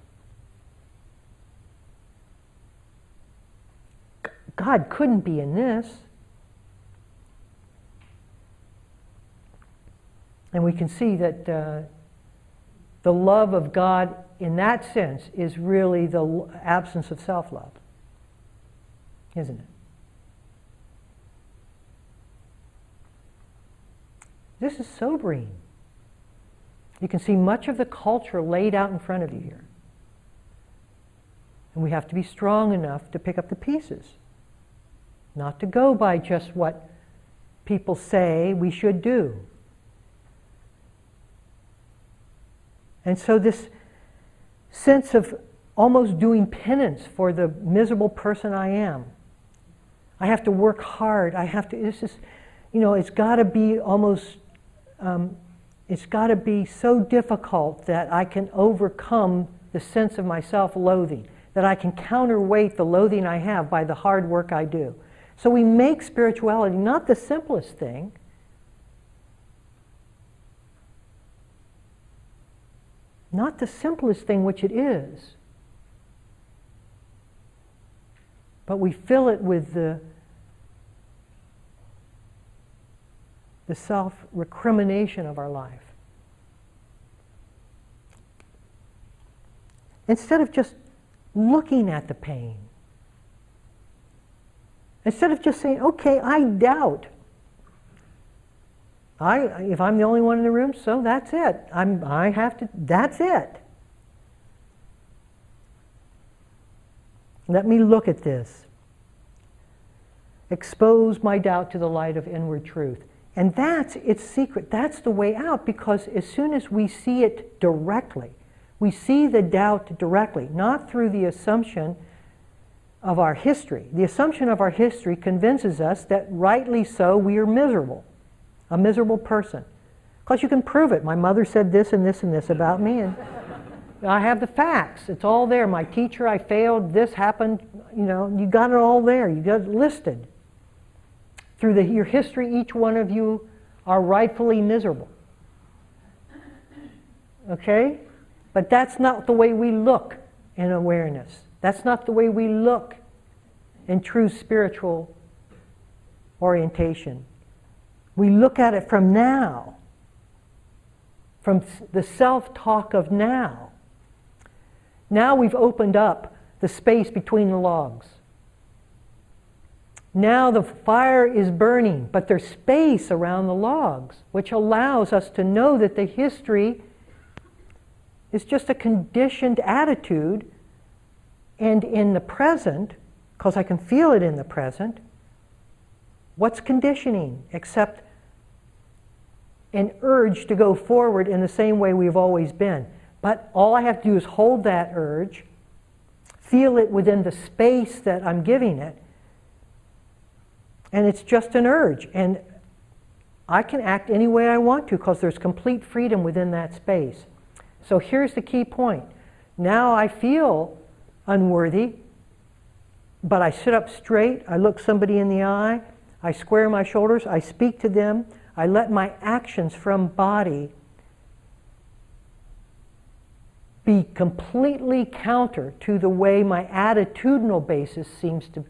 God couldn't be in this. And we can see that uh, the love of God in that sense is really the absence of self love, isn't it? This is sobering. You can see much of the culture laid out in front of you here. And we have to be strong enough to pick up the pieces, not to go by just what people say we should do. And so, this sense of almost doing penance for the miserable person I am. I have to work hard. I have to, this is, you know, it's got to be almost um, it's got to be so difficult that I can overcome the sense of my self loathing, that I can counterweight the loathing I have by the hard work I do. So we make spirituality not the simplest thing. Not the simplest thing, which it is. But we fill it with the the self recrimination of our life. Instead of just looking at the pain, instead of just saying, okay, I doubt. I, if I'm the only one in the room, so that's it. I'm, I have to, that's it. Let me look at this. Expose my doubt to the light of inward truth. And that's its secret. That's the way out because as soon as we see it directly, we see the doubt directly, not through the assumption of our history. The assumption of our history convinces us that rightly so we are miserable, a miserable person. Because you can prove it. My mother said this and this and this about me, and I have the facts. It's all there. My teacher, I failed, this happened, you know, you got it all there. You got it listed. Through the, your history, each one of you are rightfully miserable. Okay? But that's not the way we look in awareness. That's not the way we look in true spiritual orientation. We look at it from now, from the self talk of now. Now we've opened up the space between the logs. Now the fire is burning, but there's space around the logs, which allows us to know that the history is just a conditioned attitude. And in the present, because I can feel it in the present, what's conditioning except an urge to go forward in the same way we've always been? But all I have to do is hold that urge, feel it within the space that I'm giving it, and it's just an urge. And I can act any way I want to because there's complete freedom within that space. So here's the key point. Now I feel unworthy, but I sit up straight, I look somebody in the eye, I square my shoulders, I speak to them, I let my actions from body be completely counter to the way my attitudinal basis seems to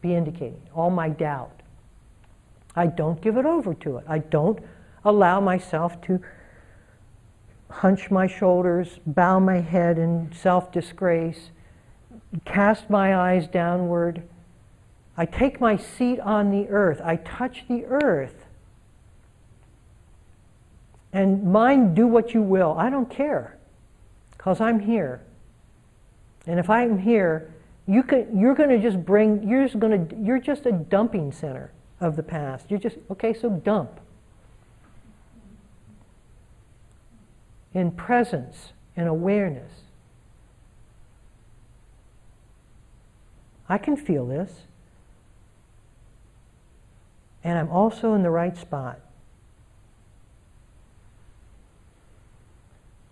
be indicating, all my doubt. I don't give it over to it. I don't allow myself to hunch my shoulders, bow my head in self disgrace, cast my eyes downward. I take my seat on the earth. I touch the earth. And mind, do what you will. I don't care because I'm here. And if I'm here, you can, you're going to just bring, you're just going to, you're just a dumping center of the past. You're just, okay, so dump. In presence, in awareness. I can feel this. And I'm also in the right spot.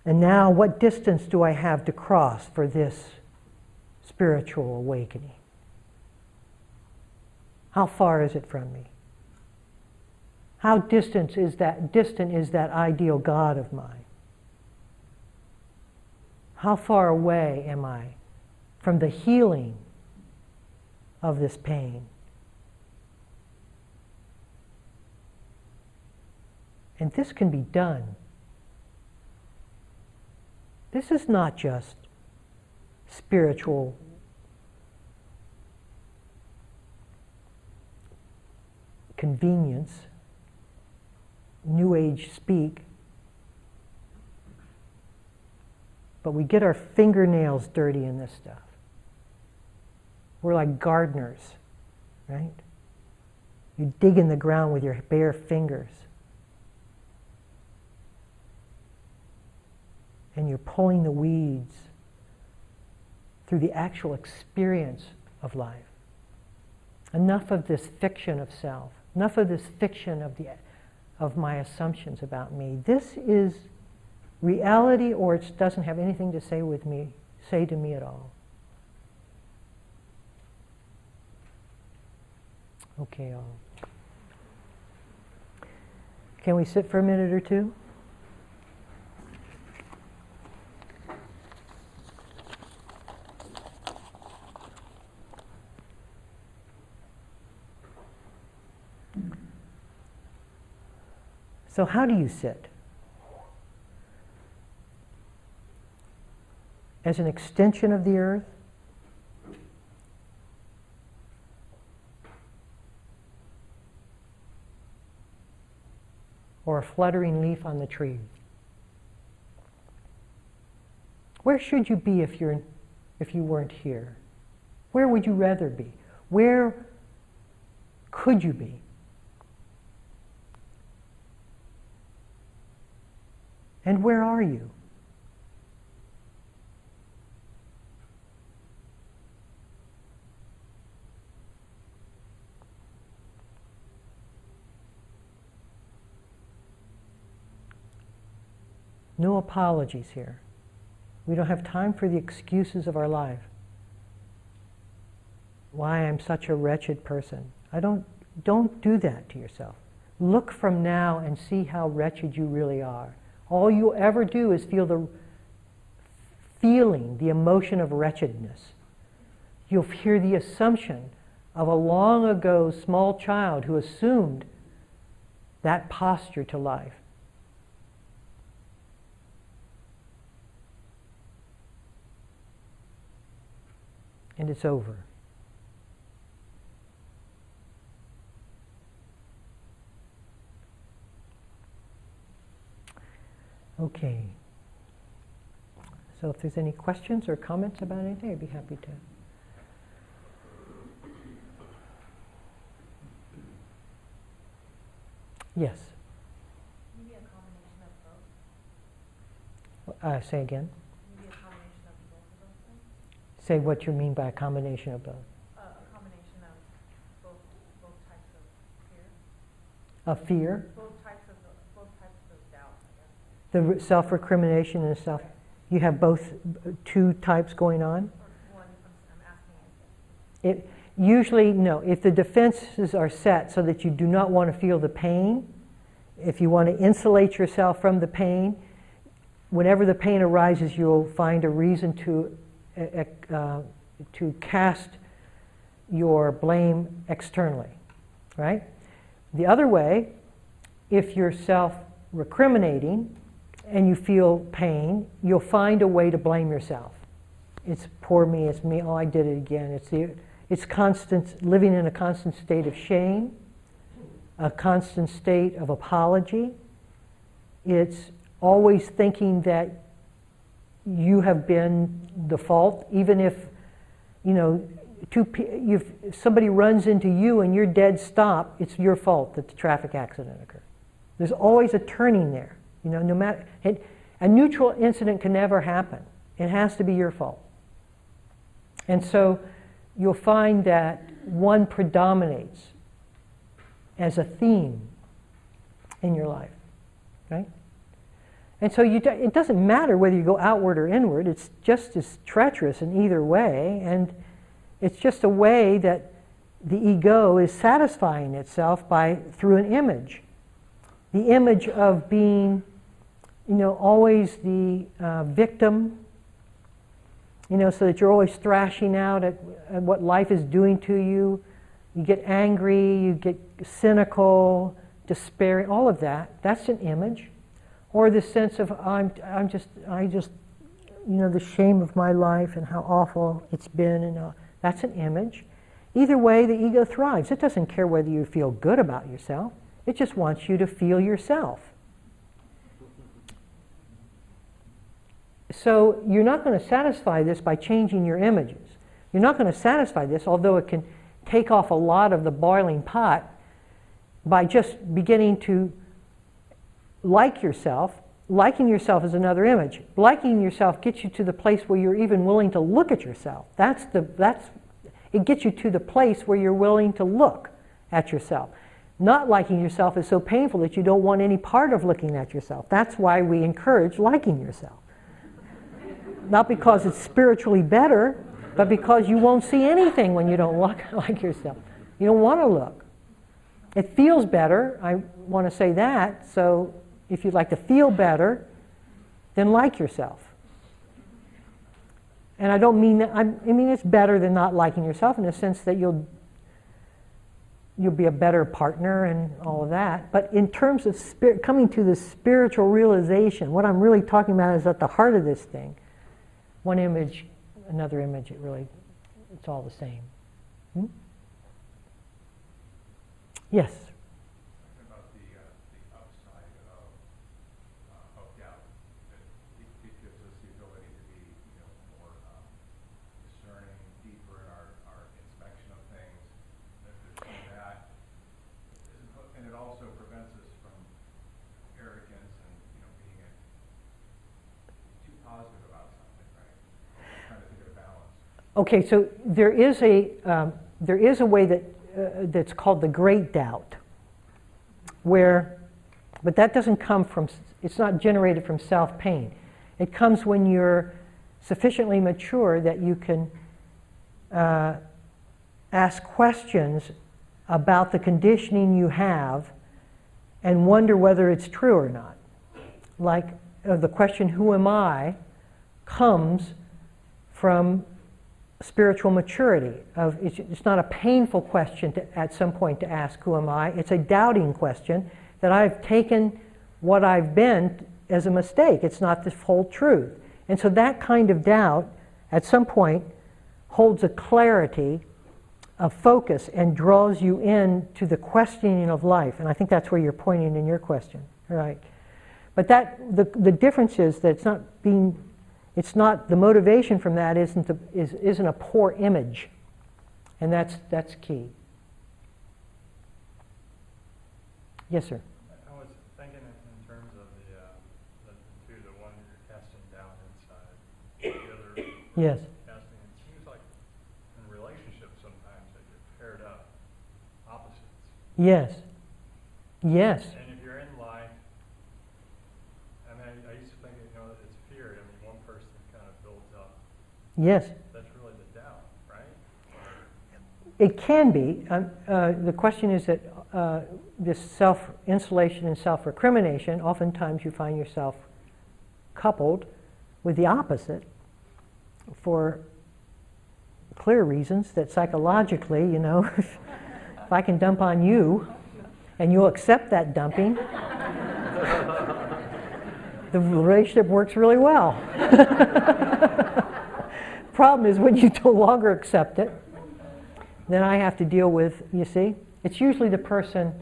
And now, what distance do I have to cross for this spiritual awakening? How far is it from me? How distant is that distant is that ideal God of mine? How far away am I from the healing of this pain? And this can be done. This is not just spiritual convenience, New Age speak, but we get our fingernails dirty in this stuff. We're like gardeners, right? You dig in the ground with your bare fingers. And you're pulling the weeds through the actual experience of life. Enough of this fiction of self, enough of this fiction of, the, of my assumptions about me. This is reality or it doesn't have anything to say with me, say to me at all. Okay. Can we sit for a minute or two? So, how do you sit? As an extension of the earth? Or a fluttering leaf on the tree? Where should you be if, you're, if you weren't here? Where would you rather be? Where could you be? And where are you? No apologies here. We don't have time for the excuses of our life. Why I'm such a wretched person. I don't don't do that to yourself. Look from now and see how wretched you really are. All you ever do is feel the feeling, the emotion of wretchedness. You'll hear the assumption of a long ago small child who assumed that posture to life. And it's over. Okay. So if there's any questions or comments about anything, I'd be happy to. Yes. Maybe a combination of both. Uh, say again. Maybe a combination of both of those things. Say what you mean by a combination of both. Uh, a combination of both both types of fear. A fear, Both types of both types of doubt. I guess. the self recrimination and self. You have both two types going on. One. I'm, I'm asking. It, usually, no. If the defenses are set so that you do not want to feel the pain, if you want to insulate yourself from the pain, whenever the pain arises, you'll find a reason to, uh, to cast your blame externally, right? The other way if you're self recriminating and you feel pain, you'll find a way to blame yourself. It's poor me, it's me, oh, I did it again. It's, the, it's constant, living in a constant state of shame, a constant state of apology. It's always thinking that you have been the fault, even if, you know, two, if somebody runs into you and you're dead stop, it's your fault that the traffic accident occurred. There's always a turning there. You know, no matter, it, a neutral incident can never happen. It has to be your fault. And so you'll find that one predominates as a theme in your life? And so you, it doesn't matter whether you go outward or inward, it's just as treacherous in either way, and it's just a way that the ego is satisfying itself by through an image. The image of being, you know, always the uh, victim, you know, so that you're always thrashing out at, at what life is doing to you. You get angry, you get cynical, despairing, all of that. That's an image. Or the sense of I'm, I'm just, I just, you know, the shame of my life and how awful it's been, and uh, that's an image. Either way, the ego thrives. It doesn't care whether you feel good about yourself. It just wants you to feel yourself. So you're not going to satisfy this by changing your images. You're not going to satisfy this, although it can take off a lot of the boiling pot, by just beginning to like yourself. Liking yourself is another image. Liking yourself gets you to the place where you're even willing to look at yourself. That's the, that's, it gets you to the place where you're willing to look at yourself. Not liking yourself is so painful that you don't want any part of looking at yourself. That's why we encourage liking yourself. Not because it's spiritually better, but because you won't see anything when you don't look <laughs> like yourself. You don't want to look. It feels better. I want to say that. So if you'd like to feel better, then like yourself. And I don't mean that, I mean it's better than not liking yourself in the sense that you'll, you'll be a better partner and all of that. But in terms of spirit, coming to the spiritual realization, what I'm really talking about is at the heart of this thing. One image, another image, it really, it's all the same. Hmm? Yes? Okay, so there is a, um, there is a way that, uh, that's called the great doubt, where, but that doesn't come from, it's not generated from self pain. It comes when you're sufficiently mature that you can uh, ask questions about the conditioning you have and wonder whether it's true or not. Like uh, the question, Who am I? comes from spiritual maturity of it's, it's not a painful question to, at some point to ask who am i? It's a doubting question that i've taken what i've been as a mistake. It's not the whole truth. And so that kind of doubt at some point holds a clarity of focus and draws you in to the questioning of life. And i think that's where you're pointing in your question. Right. But that the, the difference is that it's not being it's not the motivation from that isn't a, is, isn't a poor image, and that's that's key. Yes, sir. I was thinking in terms of the, uh, the two, the one you're casting down inside, the other yes. casting. It seems like in relationships sometimes that you're paired up opposites. Yes. Yes. Yes. That's really the doubt, right? It can be. Um, uh, the question is that uh, this self insulation and self recrimination, oftentimes you find yourself coupled with the opposite for clear reasons that psychologically, you know, <laughs> if I can dump on you, and you'll accept that dumping, <laughs> the relationship works really well. <laughs> Problem is when you <laughs> no longer accept it, then I have to deal with, you see, it's usually the person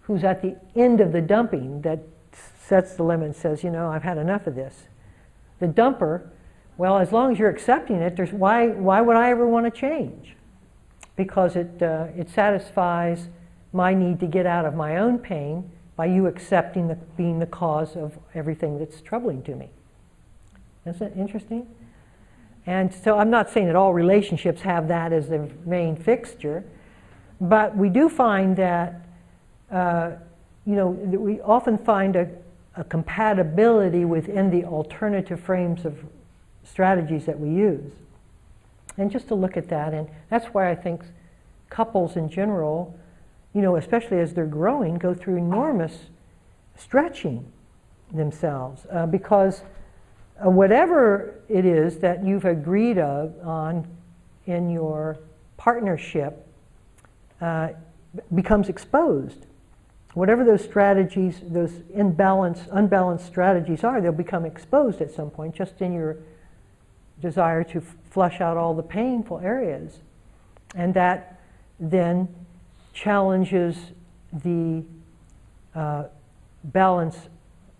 who's at the end of the dumping that sets the limit and says, you know, I've had enough of this. The dumper, well, as long as you're accepting it, there's, why, why would I ever want to change? Because it, uh, it satisfies my need to get out of my own pain by you accepting the, being the cause of everything that's troubling to me. Isn't that interesting? And so I'm not saying that all relationships have that as the main fixture, but we do find that, uh, you know, we often find a, a compatibility within the alternative frames of strategies that we use. And just to look at that, and that's why I think couples in general, you know, especially as they're growing, go through enormous stretching themselves uh, because whatever it is that you've agreed of, on in your partnership uh, becomes exposed. Whatever those strategies, those imbalance, unbalanced strategies are, they'll become exposed at some point just in your desire to f- flush out all the painful areas. And that then challenges the uh, balance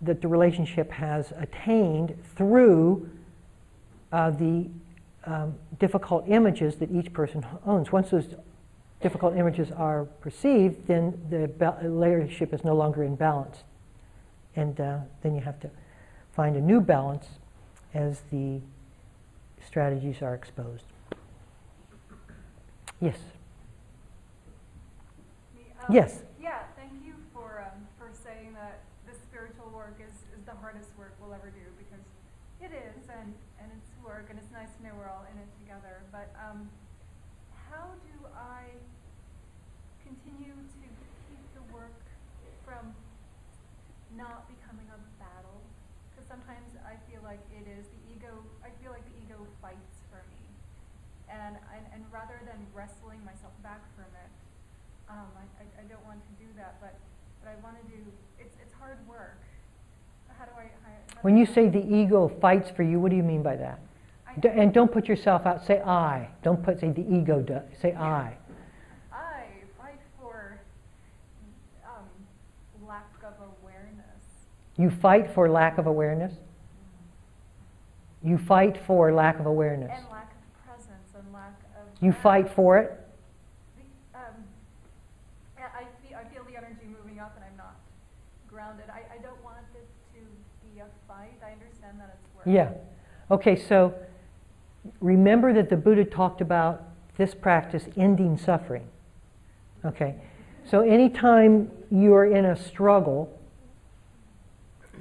that the relationship has attained through uh, the um, difficult images that each person owns. Once those difficult images are perceived, then the ba- relationship is no longer in balance. And uh, then you have to find a new balance as the strategies are exposed. Yes? Yes. Yeah, thank you for, um, for saying that the spiritual work is, is the hardest work we'll ever do because it is and, and it's work and it's nice to know we're all in it together. But um, how do I continue to keep the work from not becoming a battle? Because sometimes I feel like it is the ego, I feel like the ego fights for me. And, and, and rather than wrestling myself back from it, um, I, I, I don't want to do that, but, but I want to do, it's, it's hard work. How do I, how, how When you say the ego fights for you, what do you mean by that? D- and don't put yourself out. Say I. Don't put say the ego does. Say I. I fight for um, lack of awareness. You fight for lack of awareness. You fight for lack of awareness. And lack of presence and lack of. You fight for it. The, um, I, I feel, I feel the energy moving up and I'm not grounded. I, I don't want this to be a fight. I understand that it's work. Yeah. Okay, so remember that the Buddha talked about this practice ending suffering. Okay. So anytime you're in a struggle,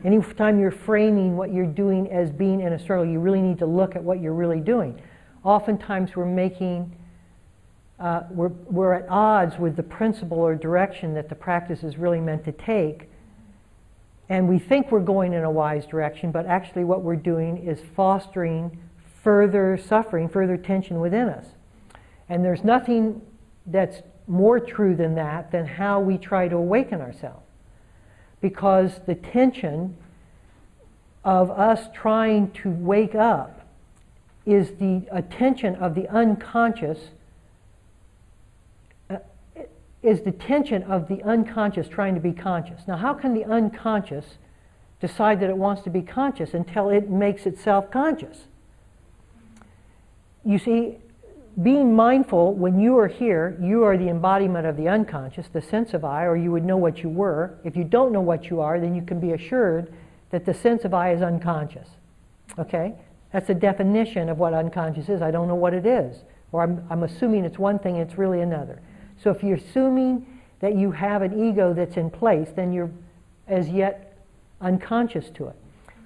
anytime you're framing what you're doing as being in a struggle, you really need to look at what you're really doing. Oftentimes we're making, uh, we're, we're at odds with the principle or direction that the practice is really meant to take. And we think we're going in a wise direction, but actually what we're doing is fostering further suffering, further tension within us. And there's nothing that's more true than that, than how we try to awaken ourselves. Because the tension of us trying to wake up is the attention of the unconscious, is the tension of the unconscious trying to be conscious. Now, how can the unconscious decide that it wants to be conscious until it makes itself conscious? You see, being mindful, when you are here, you are the embodiment of the unconscious, the sense of I, or you would know what you were. If you don't know what you are, then you can be assured that the sense of I is unconscious. Okay? That's the definition of what unconscious is. I don't know what it is. Or I'm, I'm assuming it's one thing, it's really another. So if you're assuming that you have an ego that's in place, then you're as yet unconscious to it.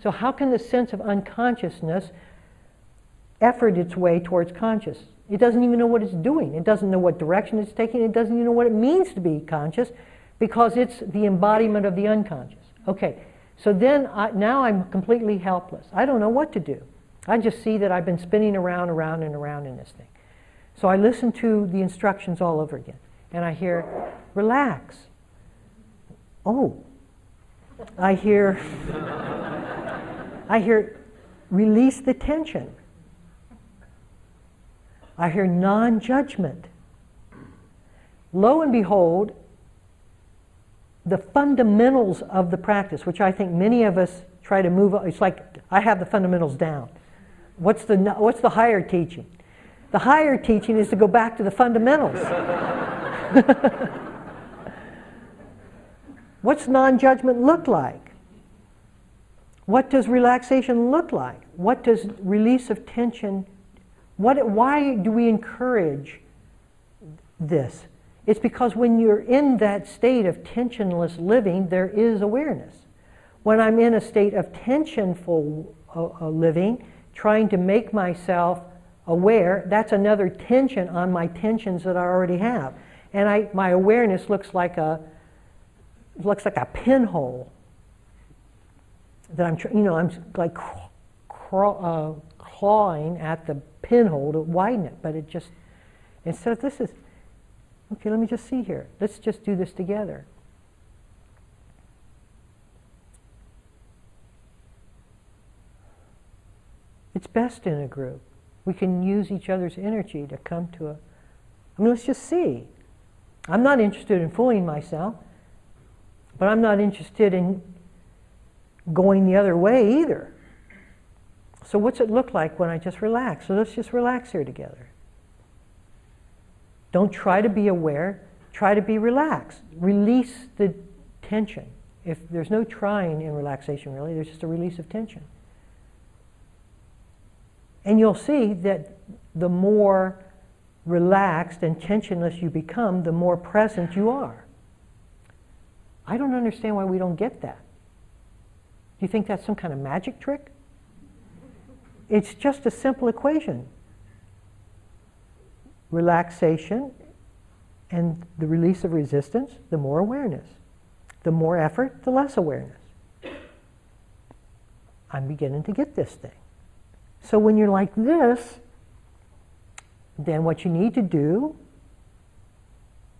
So how can the sense of unconsciousness effort its way towards conscious? It doesn't even know what it's doing. It doesn't know what direction it's taking. It doesn't even know what it means to be conscious because it's the embodiment of the unconscious. Okay, so then I, now I'm completely helpless. I don't know what to do. I just see that I've been spinning around, around, and around in this thing. So I listen to the instructions all over again. And I hear, relax. oh, I hear, I hear, release the tension. I hear non judgment. Lo and behold, the fundamentals of the practice, which I think many of us try to move, it's like I have the fundamentals down. What's the, what's the higher teaching? The higher teaching is to go back to the fundamentals. <laughs> What's non judgment look like? What does relaxation look like? What does release of tension? What, why do we encourage this? It's because when you're in that state of tensionless living, there is awareness. When I'm in a state of tensionful uh, uh, living, trying to make myself aware, that's another tension on my tensions that I already have. And I, my awareness looks like a, looks like a pinhole that I'm, you know, I'm like uh, clawing at the pinhole to widen it, but it just, instead of this is, okay, let me just see here. Let's just do this together. It's best in a group. We can use each other's energy to come to a. I mean, let's just see. I'm not interested in fooling myself, but I'm not interested in going the other way either. So, what's it look like when I just relax? So, let's just relax here together. Don't try to be aware, try to be relaxed. Release the tension. If there's no trying in relaxation, really, there's just a release of tension. And you'll see that the more relaxed and tensionless you become, the more present you are. I don't understand why we don't get that. Do you think that's some kind of magic trick? It's just a simple equation. Relaxation and the release of resistance, the more awareness. The more effort, the less awareness. I'm beginning to get this thing. So when you're like this, then what you need to do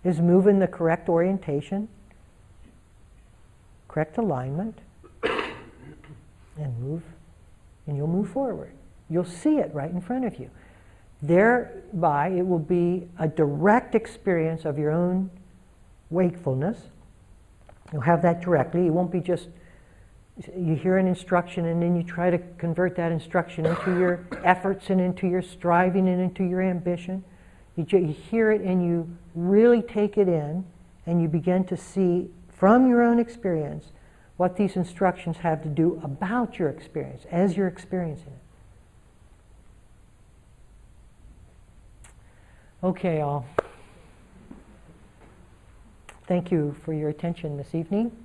is move in the correct orientation, correct alignment, and move, and you'll move forward. You'll see it right in front of you. Thereby, it will be a direct experience of your own wakefulness. You'll have that directly. It won't be just you hear an instruction and then you try to convert that instruction into your efforts and into your striving and into your ambition. You, you hear it and you really take it in and you begin to see from your own experience what these instructions have to do about your experience as you're experiencing it. Okay, all. Thank you for your attention this evening.